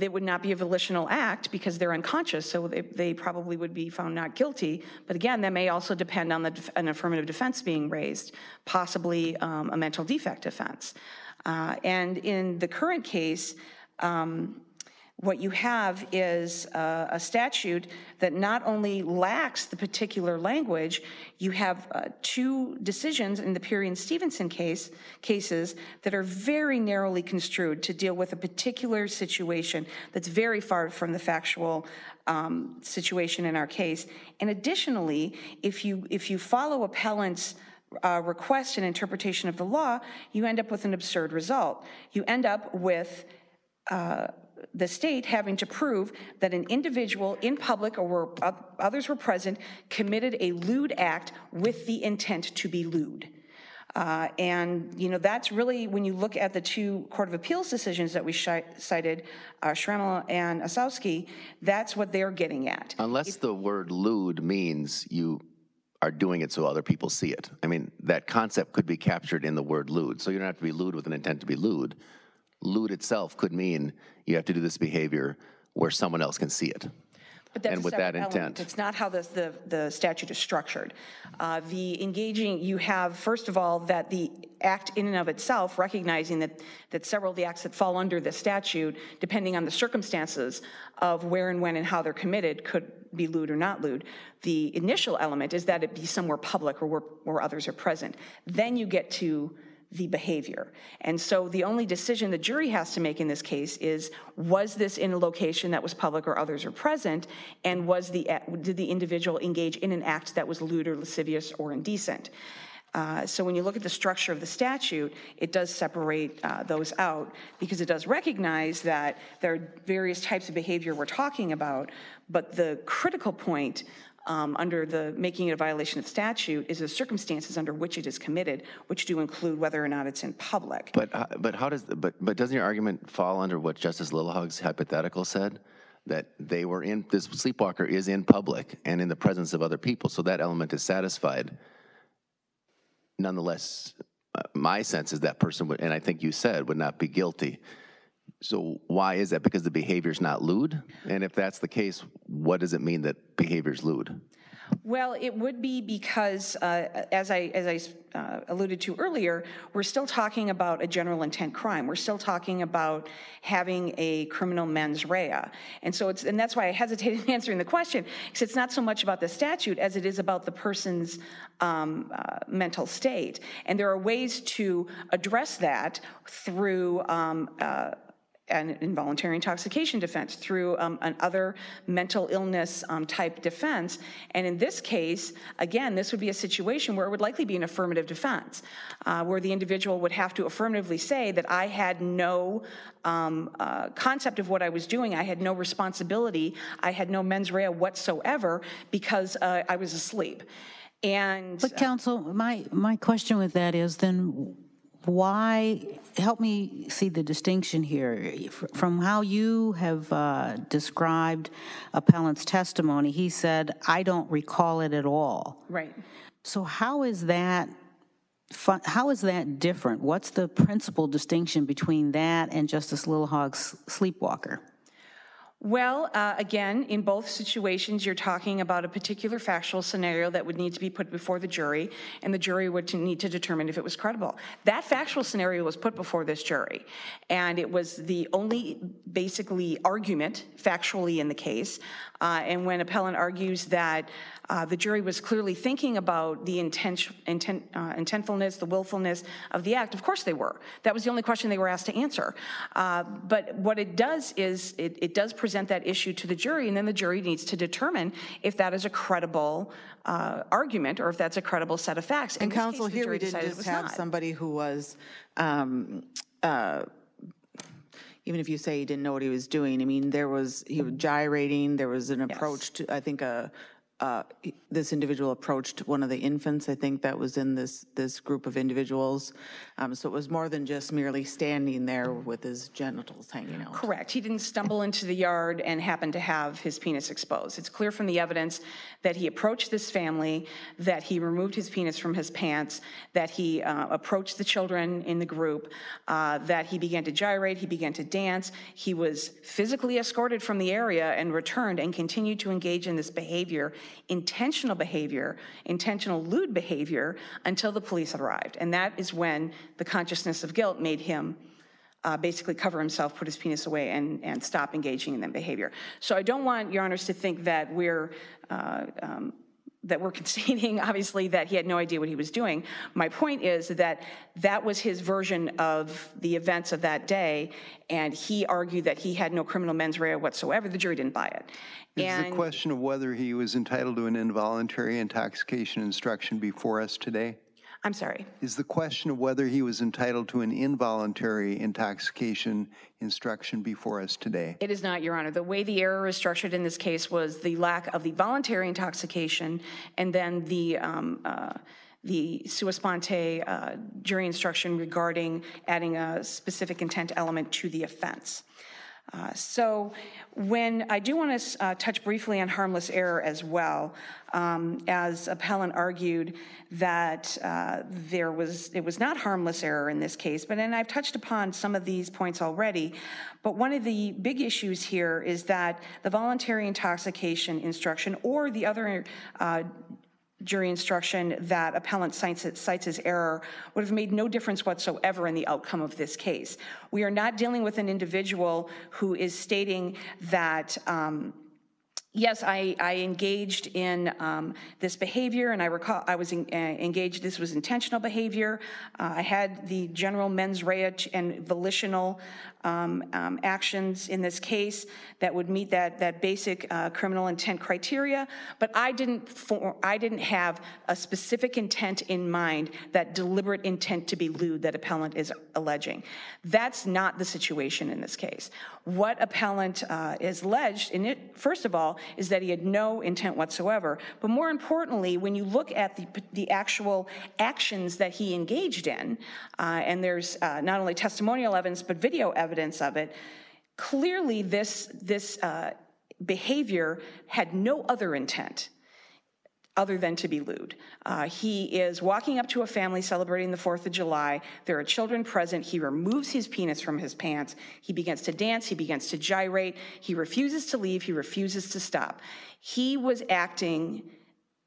[SPEAKER 7] It would not be a volitional act because they're unconscious, so they, they probably would be found not guilty. But again, that may also depend on the, an affirmative defense being raised, possibly um, a mental defect offense. Uh, And in the current case, um, what you have is uh, a statute that not only lacks the particular language, you have uh, two decisions in the Peery and Stevenson case, cases that are very narrowly construed to deal with a particular situation that's very far from the factual um, situation in our case. And additionally, if you, if you follow appellant's uh, request and interpretation of the law, you end up with an absurd result. You end up with uh, the state having to prove that an individual in public or where oth- others were present committed a lewd act with the intent to be lewd. Uh, And, you know, that's really, when you look at the two Court of Appeals decisions that we shi- cited, uh, Schrammel and Osowski, that's what they're getting at.
[SPEAKER 4] Unless the word lewd means you are doing it so other people see it. I mean, that concept could be captured in the word lewd. So you don't have to be lewd with an intent to be lewd. Lewd itself could mean you have to do this behavior where someone else can see it.
[SPEAKER 7] But that's
[SPEAKER 4] And with that
[SPEAKER 7] element.
[SPEAKER 4] intent.
[SPEAKER 7] It's not how the, the, the statute is structured. Uh, The engaging, you have, first of all, that the act in and of itself, recognizing that, that several of the acts that fall under the statute, depending on the circumstances of where and when and how they're committed, could be lewd or not lewd. The initial element is that it be somewhere public or where, where others are present. Then you get to the behavior. And so the only decision the jury has to make in this case is, was this in a location that was public or others are present? And was the, did the individual engage in an act that was lewd or lascivious or indecent? Uh, So when you look at the structure of the statute, it does separate uh, those out because it does recognize that there are various types of behavior we're talking about, but the critical point um, under the making it a violation of statute is the circumstances under which it is committed, which do include whether or not it's in public.
[SPEAKER 4] But, uh, but how does, but, but doesn't your argument fall under what Justice Lillehaug's hypothetical said? That they were in, this sleepwalker is in public and in the presence of other people, so that element is satisfied. Nonetheless, uh, my sense is that person would, and I think you said, would not be guilty. So why is that? Because the behavior's not lewd? And if that's the case, what does it mean that behavior's lewd?
[SPEAKER 7] Well, it would be because, uh, as I, as I uh, alluded to earlier, we're still talking about a general intent crime. We're still talking about having a criminal mens rea. And so it's, and that's why I hesitated in answering the question, because it's not so much about the statute as it is about the person's um, uh, mental state. And there are ways to address that through um, uh, an involuntary intoxication defense, through um, an other mental illness um, type defense. And in this case, again, this would be a situation where it would likely be an affirmative defense, uh, where the individual would have to affirmatively say that I had no um, uh, concept of what I was doing, I had no responsibility, I had no mens rea whatsoever because uh, I was asleep. And
[SPEAKER 8] But counsel, my, my question with that is then why, help me see the distinction here. From how you have uh, described appellant's testimony, he said, I don't recall it at all.
[SPEAKER 7] right.
[SPEAKER 8] So how is that, how is that different? What's the principal distinction between that and Justice Lillehaug's sleepwalker?
[SPEAKER 7] Well, uh, again, in both situations, you're talking about a particular factual scenario that would need to be put before the jury, and the jury would to need to determine if it was credible. That factual scenario was put before this jury, and it was the only basically argument factually in the case. Uh, And when appellant argues that uh, the jury was clearly thinking about the intent, intent, uh, intentfulness, the willfulness of the act, of course they were. That was the only question they were asked to answer. Uh, But what it does is, it, it does present that issue to the jury, and then the jury needs to determine if that is a credible uh, argument, or if that's a credible set of facts. In
[SPEAKER 3] And
[SPEAKER 7] this case,
[SPEAKER 3] counsel, here we didn't just have
[SPEAKER 7] not.
[SPEAKER 3] somebody who was, um, uh, even if you say he didn't know what he was doing, I mean, there was, he was mm-hmm. gyrating, there was an approach to, I think, a, uh, this individual approached one of the infants, I think, that was in this, this group of individuals. Um, So it was more than just merely standing there with his genitals hanging out.
[SPEAKER 7] Correct. He didn't stumble into the yard and happen to have his penis exposed. It's clear from the evidence that he approached this family, that he removed his penis from his pants, that he uh, approached the children in the group, uh, that he began to gyrate, he began to dance. He was physically escorted from the area and returned and continued to engage in this behavior, intentional behavior, intentional lewd behavior, until the police arrived. And that is when the consciousness of guilt made him uh, basically cover himself, put his penis away, and, and stop engaging in that behavior. So I don't want your honors to think that we're, uh, um, that we're conceding, obviously, that he had no idea what he was doing. My point is that that was his version of the events of that day, and he argued that he had no criminal mens rea whatsoever. The jury didn't buy it.
[SPEAKER 5] Is the
[SPEAKER 7] And
[SPEAKER 5] question of whether he was entitled to an involuntary intoxication instruction before us today?
[SPEAKER 7] I'm sorry.
[SPEAKER 5] Is the question of whether he was entitled to an involuntary intoxication instruction before us today?
[SPEAKER 7] It is not, Your Honor. The way the error is structured in this case was the lack of the voluntary intoxication and then the, um, uh, the sua sponte uh, jury instruction regarding adding a specific intent element to the offense. Uh, So when, I do want to touch briefly on harmless error as well, um, as appellant argued that uh, there was, it was not harmless error in this case, but, and I've touched upon some of these points already, but one of the big issues here is that the voluntary intoxication instruction or the other uh, jury instruction that appellant cites as error would have made no difference whatsoever in the outcome of this case. We are not dealing with an individual who is stating that, um, yes, I, I engaged in um, this behavior, and I recall I was en- uh, engaged, this was intentional behavior. Uh, I had the general mens rea and volitional um, um, actions in this case that would meet that, that basic uh, criminal intent criteria, but I didn't, for, I didn't have a specific intent in mind, that deliberate intent to be lewd that appellant is alleging. That's not the situation in this case. What appellant uh, is alleged, in it, first of all, is that he had no intent whatsoever. But more importantly, when you look at the, the actual actions that he engaged in, uh, and there's uh, not only testimonial evidence, but video evidence of it, clearly this, this uh, behavior had no other intent other than to be lewd. Uh, he is walking up to a family celebrating the 4th of July. There are children present. He removes his penis from his pants. He begins to dance. He begins to gyrate. He refuses to leave. He refuses to stop. He was acting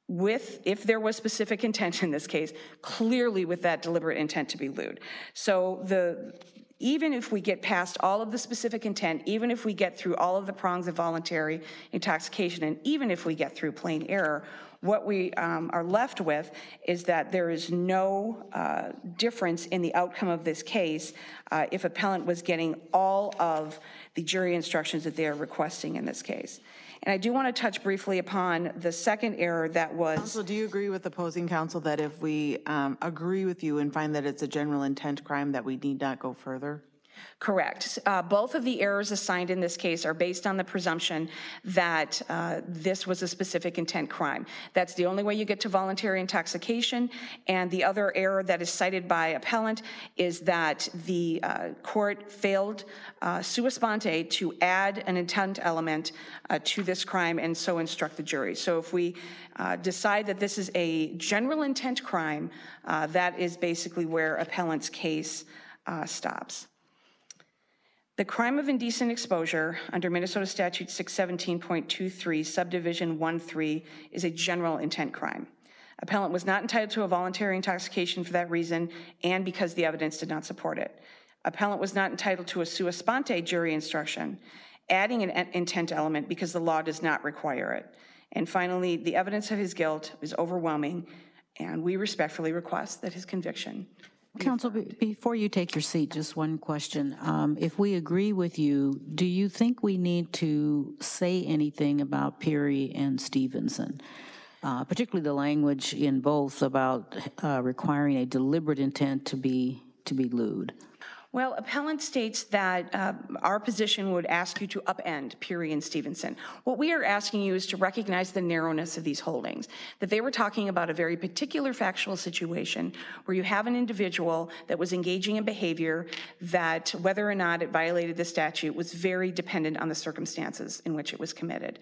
[SPEAKER 7] with, if there was specific intent in this case, clearly with that deliberate intent to be lewd. So the, even if we get past all of the specific intent, even if we get through all of the prongs of voluntary intoxication, and even if we get through plain error, what we um, are left with is that there is no uh, difference in the outcome of this case uh, if appellant was getting all of the jury instructions that they are requesting in this case. And I do want to touch briefly upon the second error that was.
[SPEAKER 3] So do you agree with opposing counsel that if we um, agree with you and find that it's a general intent crime, that we need not go further?
[SPEAKER 7] Correct. Uh, Both of the errors assigned in this case are based on the presumption that uh, this was a specific intent crime. That's the only way you get to voluntary intoxication. And the other error that is cited by appellant is that the uh, court failed uh, sua sponte to add an intent element uh, to this crime and so instruct the jury. So if we uh, decide that this is a general intent crime, that is basically where appellant's case stops. The crime of indecent exposure under Minnesota Statute 617.23, subdivision 1-3, is a general intent crime. Appellant was not entitled to a voluntary intoxication for that reason and because the evidence did not support it. Appellant was not entitled to a sua sponte jury instruction adding an intent element because the law does not require it. And finally, the evidence of his guilt is overwhelming, and we respectfully request that his conviction
[SPEAKER 8] Counsel, before you take your seat, just one question. Um, If we agree with you, do you think we need to say anything about Peery and Stevenson? Uh, Particularly the language in both about uh, requiring a deliberate intent to be, to be lewd?
[SPEAKER 7] Well, appellant states that uh, our position would ask you to upend Peery and Stevenson. What we are asking you is to recognize the narrowness of these holdings, that they were talking about a very particular factual situation where you have an individual that was engaging in behavior that, whether or not it violated the statute, was very dependent on the circumstances in which it was committed.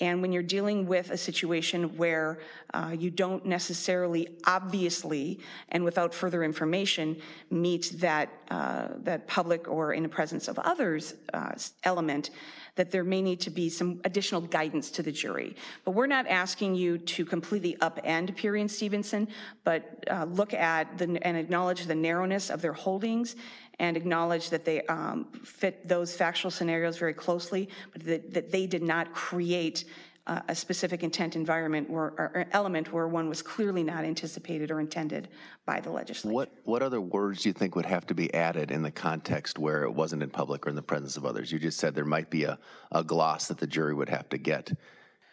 [SPEAKER 7] And when you're dealing with a situation where uh, you don't necessarily, obviously, and without further information, meet that, uh, that public or in the presence of others uh, element, that there may need to be some additional guidance to the jury. But we're not asking you to completely upend Peery and Stevenson, but uh, look at the, and acknowledge the narrowness of their holdings and acknowledge that they um, fit those factual scenarios very closely, but that, that they did not create uh, a specific intent environment or, or element where one was clearly not anticipated or intended by the legislature.
[SPEAKER 4] What, what other words do you think would have to be added in the context where it wasn't in public or in the presence of others? You just said there might be a, a gloss that the jury would have to get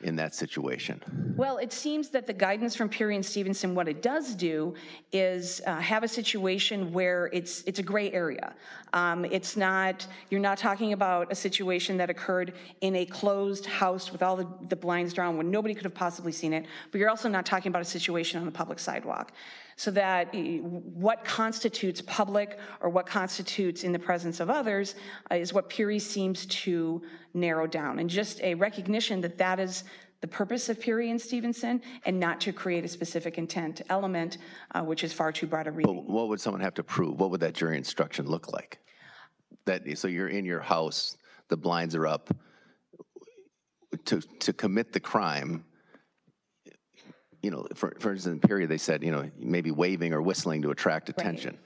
[SPEAKER 4] in that situation.
[SPEAKER 7] Well, it seems that the guidance from Peery and Stevenson, what it does do is uh, have a situation where it's, it's a gray area. Um, It's not, you're not talking about a situation that occurred in a closed house with all the, the blinds drawn when nobody could have possibly seen it, but you're also not talking about a situation on the public sidewalk. So that eh, what constitutes public or what constitutes in the presence of others uh, is what Peery seems to narrow down. And just a recognition that that is the purpose of Peery and Stevenson and not to create a specific intent element, uh, which is far too broad a reading.
[SPEAKER 4] What would someone have to prove? What would that jury instruction look like? That, so you're in your house, the blinds are up. To, to commit the crime, you know, for, for instance, in the period they said, you know, maybe waving or whistling to attract attention.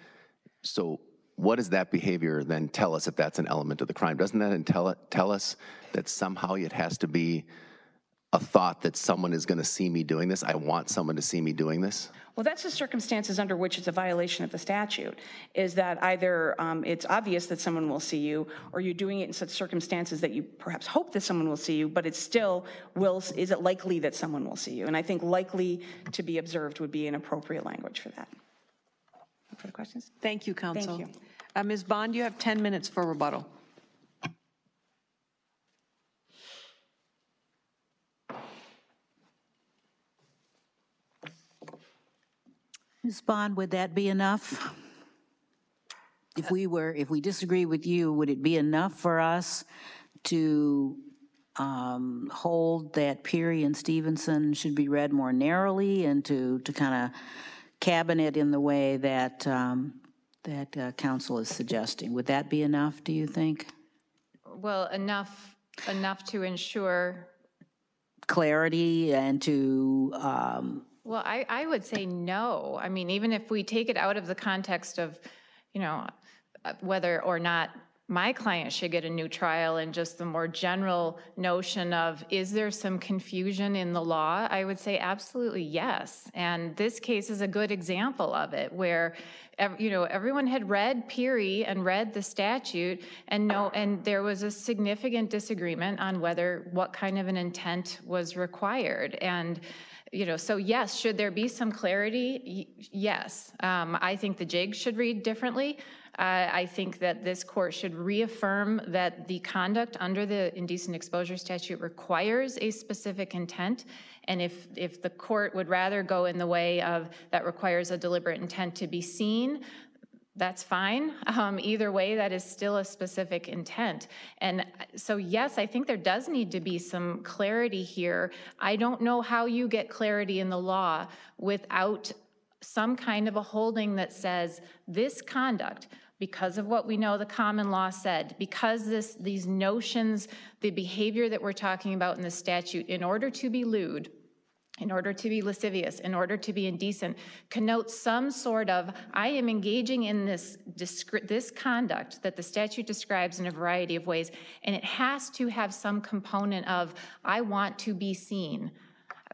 [SPEAKER 4] So what does that behavior then tell us if that's an element of the crime? Doesn't that tell, tell us that somehow it has to be a thought that someone is going to see me doing this? I want someone to see me doing this?
[SPEAKER 7] Well, that's the circumstances under which it's a violation of the statute, is that either um, it's obvious that someone will see you, or you're doing it in such circumstances that you perhaps hope that someone will see you, but it's still, will, is it likely that someone will see you? And I think likely to be observed would be an appropriate language for that. Further questions?
[SPEAKER 6] Thank you, counsel.
[SPEAKER 7] Thank you.
[SPEAKER 6] Uh, Ms. Bond, you have 10 minutes for rebuttal.
[SPEAKER 8] Ms. Bond, would that be enough? If we were, if we disagree with you, would it be enough for us to um, hold that Peery and Stevenson should be read more narrowly and to, to kind of cabinet in the way that, um, that uh, counsel is suggesting? Would that be enough, do you think?
[SPEAKER 1] Well, enough, enough to ensure,
[SPEAKER 8] Clarity and to, um,
[SPEAKER 1] well, I, I would say no. I mean, even if we take it out of the context of, you know, uh, whether or not my client should get a new trial and just the more general notion of, is there some confusion in the law? I would say absolutely yes. And this case is a good example of it, where, you know, everyone had read Peery and read the statute and no, and there was a significant disagreement on whether, what kind of an intent was required. And, you know, so yes, should there be some clarity? Y- Yes. Um, I think the JIG should read differently. Uh, I think that this court should reaffirm that the conduct under the indecent exposure statute requires a specific intent. And if, if the court would rather go in the way of that requires a deliberate intent to be seen, that's fine. Um, either way, that is still a specific intent. And so, yes, I think there does need to be some clarity here. I don't know how you get clarity in the law without some kind of a holding that says this conduct, because of what we know the common law said, because this, these notions, the behavior that we're talking about in the statute, in order to be lewd, in order to be lascivious, in order to be indecent, connotes some sort of, I am engaging in this, this conduct that the statute describes in a variety of ways, and it has to have some component of, I want to be seen,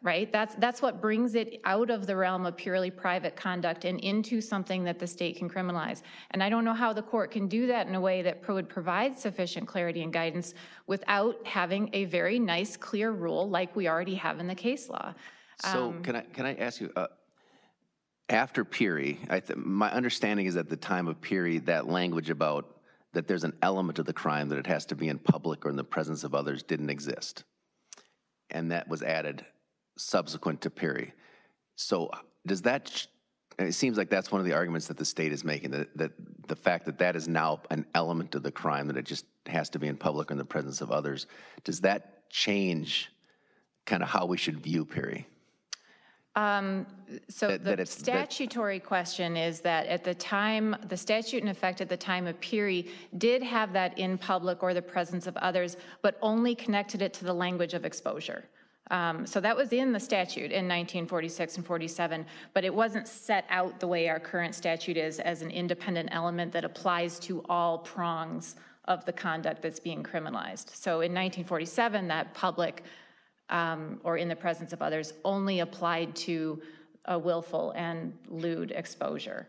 [SPEAKER 1] right? That's, that's what brings it out of the realm of purely private conduct and into something that the state can criminalize. And I don't know how the court can do that in a way that would provide sufficient clarity and guidance without having a very nice, clear rule like we already have in the case law.
[SPEAKER 4] So can I, can I ask you, uh, after Peery, I, th- my understanding is at the time of Peery, that language about that there's an element of the crime that it has to be in public or in the presence of others didn't exist. And that was added subsequent to Peery. So uh, does that, it seems like that's one of the arguments that the state is making, that, that the fact that that is now an element of the crime, that it just has to be in public or in the presence of others, does that change kind of how we should view Peery?
[SPEAKER 1] Um, so
[SPEAKER 4] That-
[SPEAKER 1] the
[SPEAKER 4] that it's- that-
[SPEAKER 1] statutory question is that at the time, the statute in effect at the time of Peery did have that in public or the presence of others, but only connected it to the language of exposure. Um, So that was in the statute in 1946 and 47, but it wasn't set out the way our current statute is as an independent element that applies to all prongs of the conduct that's being criminalized. So in 1947, that public um, or in the presence of others only applied to a willful and lewd exposure.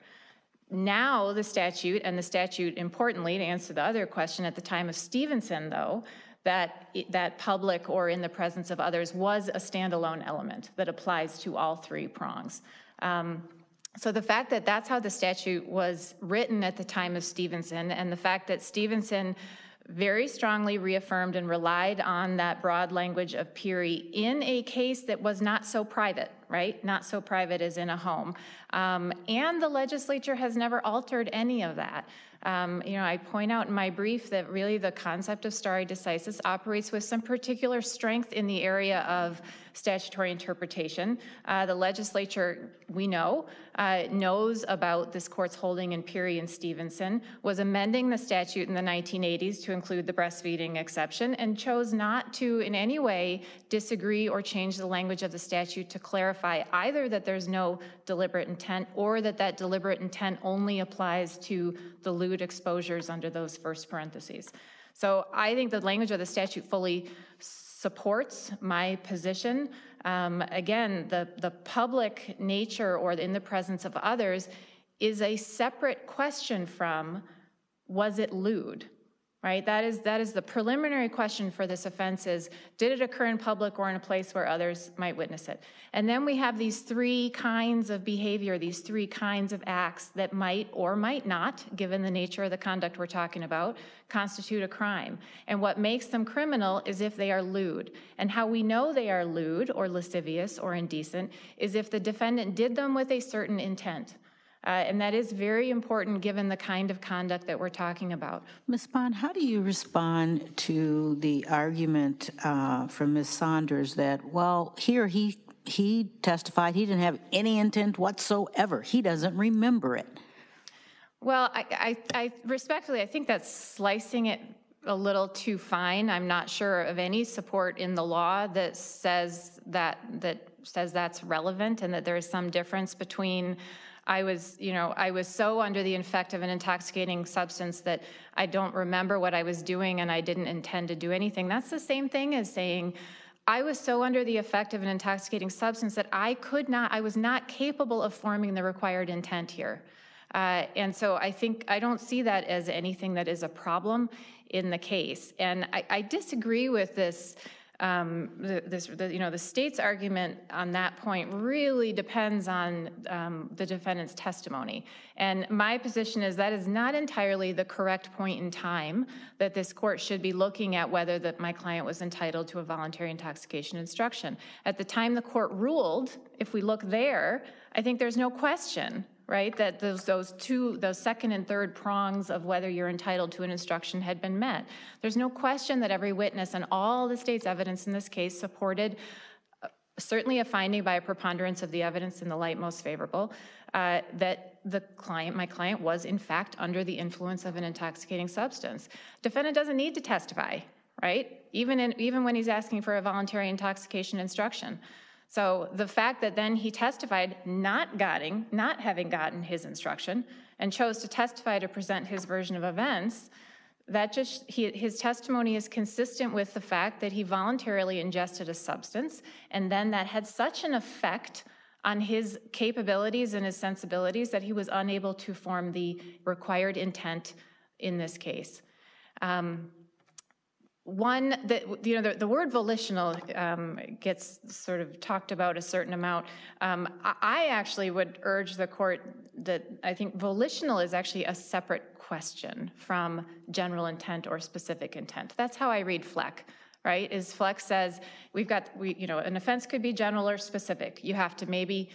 [SPEAKER 1] Now, the statute, and the statute importantly, to answer the other question, at the time of Stevenson, though, that, that public or in the presence of others was a standalone element that applies to all three prongs. Um, so the fact that that's how the statute was written at the time of Stevenson, and the fact that Stevenson very strongly reaffirmed and relied on that broad language of Peery in a case that was not so private, right? Not so private as in a home. Um, and the legislature has never altered any of that. Um, you know, I point out in my brief that really the concept of stare decisis operates with some particular strength in the area of statutory interpretation. Uh, the legislature, we know, uh, knows about this court's holding in Peery and Stevenson, was amending the statute in the 1980s to include the breastfeeding exception, and chose not to in any way disagree or change the language of the statute to clarify either that there's no deliberate intent or that that deliberate intent only applies to the lewd exposures under those first parentheses. So I think the language of the statute fully supports my position. Um, Again, the, the public nature or in the presence of others is a separate question from, was it lewd? Right? That is, that is the preliminary question for this offense is, did it occur in public or in a place where others might witness it? And then we have these three kinds of behavior, these three kinds of acts that might or might not, given the nature of the conduct we're talking about, constitute a crime. And what makes them criminal is if they are lewd. And how we know they are lewd or lascivious or indecent is if the defendant did them with a certain intent. Uh, and that is very important given the kind of conduct that we're talking about.
[SPEAKER 8] Ms. Bond, how do you respond to the argument uh, from Ms. Saunders that, well, here he, he testified he didn't have any intent whatsoever. He doesn't remember it.
[SPEAKER 1] Well, I, I, I respectfully, I think that's slicing it a little too fine. I'm not sure of any support in the law that says that, that says that's relevant and that there is some difference between I was, you know, I was so under the effect of an intoxicating substance that I don't remember what I was doing and I didn't intend to do anything. That's the same thing as saying, I was so under the effect of an intoxicating substance that I could not, I was not capable of forming the required intent here. Uh, and so I think, I don't see that as anything that is a problem in the case. And I, I disagree with this, um, the, this, the, you know, the state's argument on that point really depends on um, the defendant's testimony. And my position is that is not entirely the correct point in time that this court should be looking at whether that my client was entitled to a voluntary intoxication instruction. At the time the court ruled, if we look there, I think there's no question right? That those, those two, those second and third prongs of whether you're entitled to an instruction had been met. There's no question that every witness and all the state's evidence in this case supported uh, certainly a finding by a preponderance of the evidence in the light most favorable, uh, that the client, my client, was in fact under the influence of an intoxicating substance. Defendant doesn't need to testify, right? Even, in, even when he's asking for a voluntary intoxication instruction. So the fact that then he testified not getting, not having gotten his instruction, and chose to testify to present his version of events, that just, he, his testimony is consistent with the fact that he voluntarily ingested a substance, and then that had such an effect on his capabilities and his sensibilities that he was unable to form the required intent in this case. Um, one that, you know, the, the word volitional um, gets sort of talked about a certain amount. Um, I, actually would urge the court that I think volitional is actually a separate question from general intent or specific intent. That's how I read Fleck, right? Is Fleck says we've got, we, you know, an offense could be general or specific. You have to maybe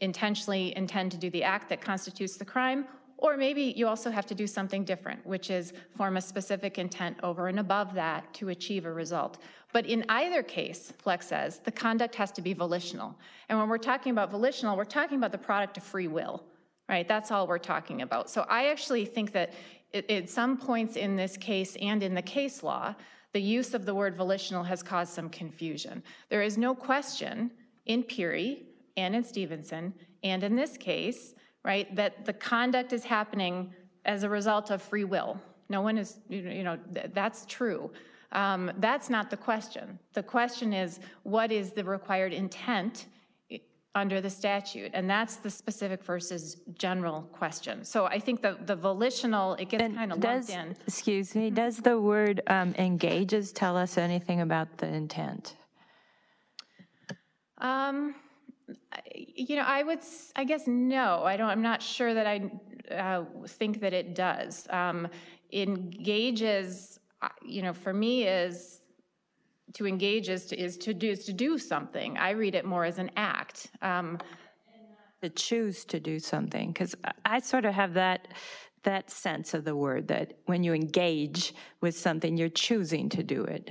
[SPEAKER 1] intentionally intend to do the act that constitutes the crime, or maybe you also have to do something different, which is form a specific intent over and above that to achieve a result. But in either case, Flex says, the conduct has to be volitional. And when we're talking about volitional, we're talking about the product of free will, right? That's all we're talking about. So I actually think that at, some points in this case and in the case law, the use of the word volitional has caused some confusion. There is no question in Peery and in Stevenson and in this case right? That the conduct is happening as a result of free will. No one is, you know, that's true. Um, that's not the question. The question is, what is the required intent under the statute? And that's the specific versus general question. So I think the, the volitional, it gets kind of lumped
[SPEAKER 9] Does,
[SPEAKER 1] in.
[SPEAKER 9] excuse me, does the word um, engages tell us anything about the intent?
[SPEAKER 1] Um, you know, I would, I guess, no, I don't, I'm not sure that I uh, think that it does. Um, Engages, uh, you know, for me is, to engage is to, is to do, is to do something. I read it more as an act. Um,
[SPEAKER 9] To choose to do something, because I sort of have that, that sense of the word, that when you engage with something, you're choosing to do it.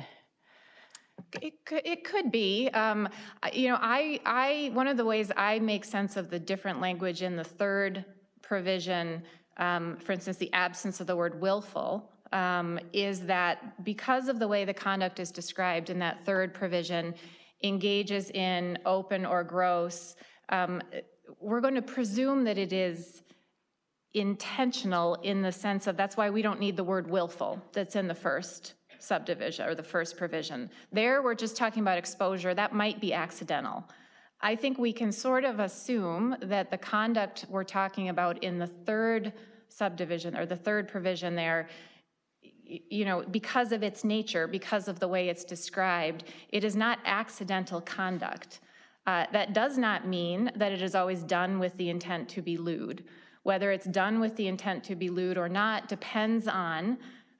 [SPEAKER 1] It could, it could be. Um, You know, I, I, one of the ways I make sense of the different language in the third provision, um, for instance, the absence of the word willful, um, is that because of the way the conduct is described in that third provision, engages in open or gross, um, we're going to presume that it is intentional in the sense of, that's why we don't need the word willful that's in the first subdivision or the first provision. There, we're just talking about exposure. That might be accidental. I think we can sort of assume that the conduct we're talking about in the third subdivision or the third provision there, you know, because of its nature, because of the way it's described, it is not accidental conduct. Uh, That does not mean that it is always done with the intent to be lewd. Whether it's done with the intent to be lewd or not depends on,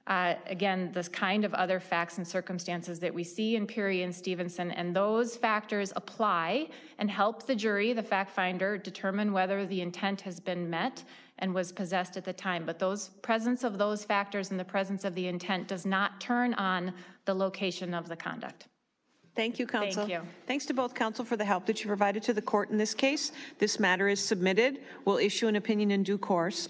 [SPEAKER 1] uh, again, this kind of other facts and circumstances that we see in Peery and Stevenson, and those factors apply and help the jury, the fact finder, determine whether the intent has been met and was possessed at the time. But those, presence of those factors and the presence of the intent does not turn on the location of the conduct.
[SPEAKER 6] Thank you, counsel.
[SPEAKER 1] Thank you.
[SPEAKER 6] Thanks to both counsel for the help that you provided to the court in this case. This matter is submitted. We'll issue an opinion in due course.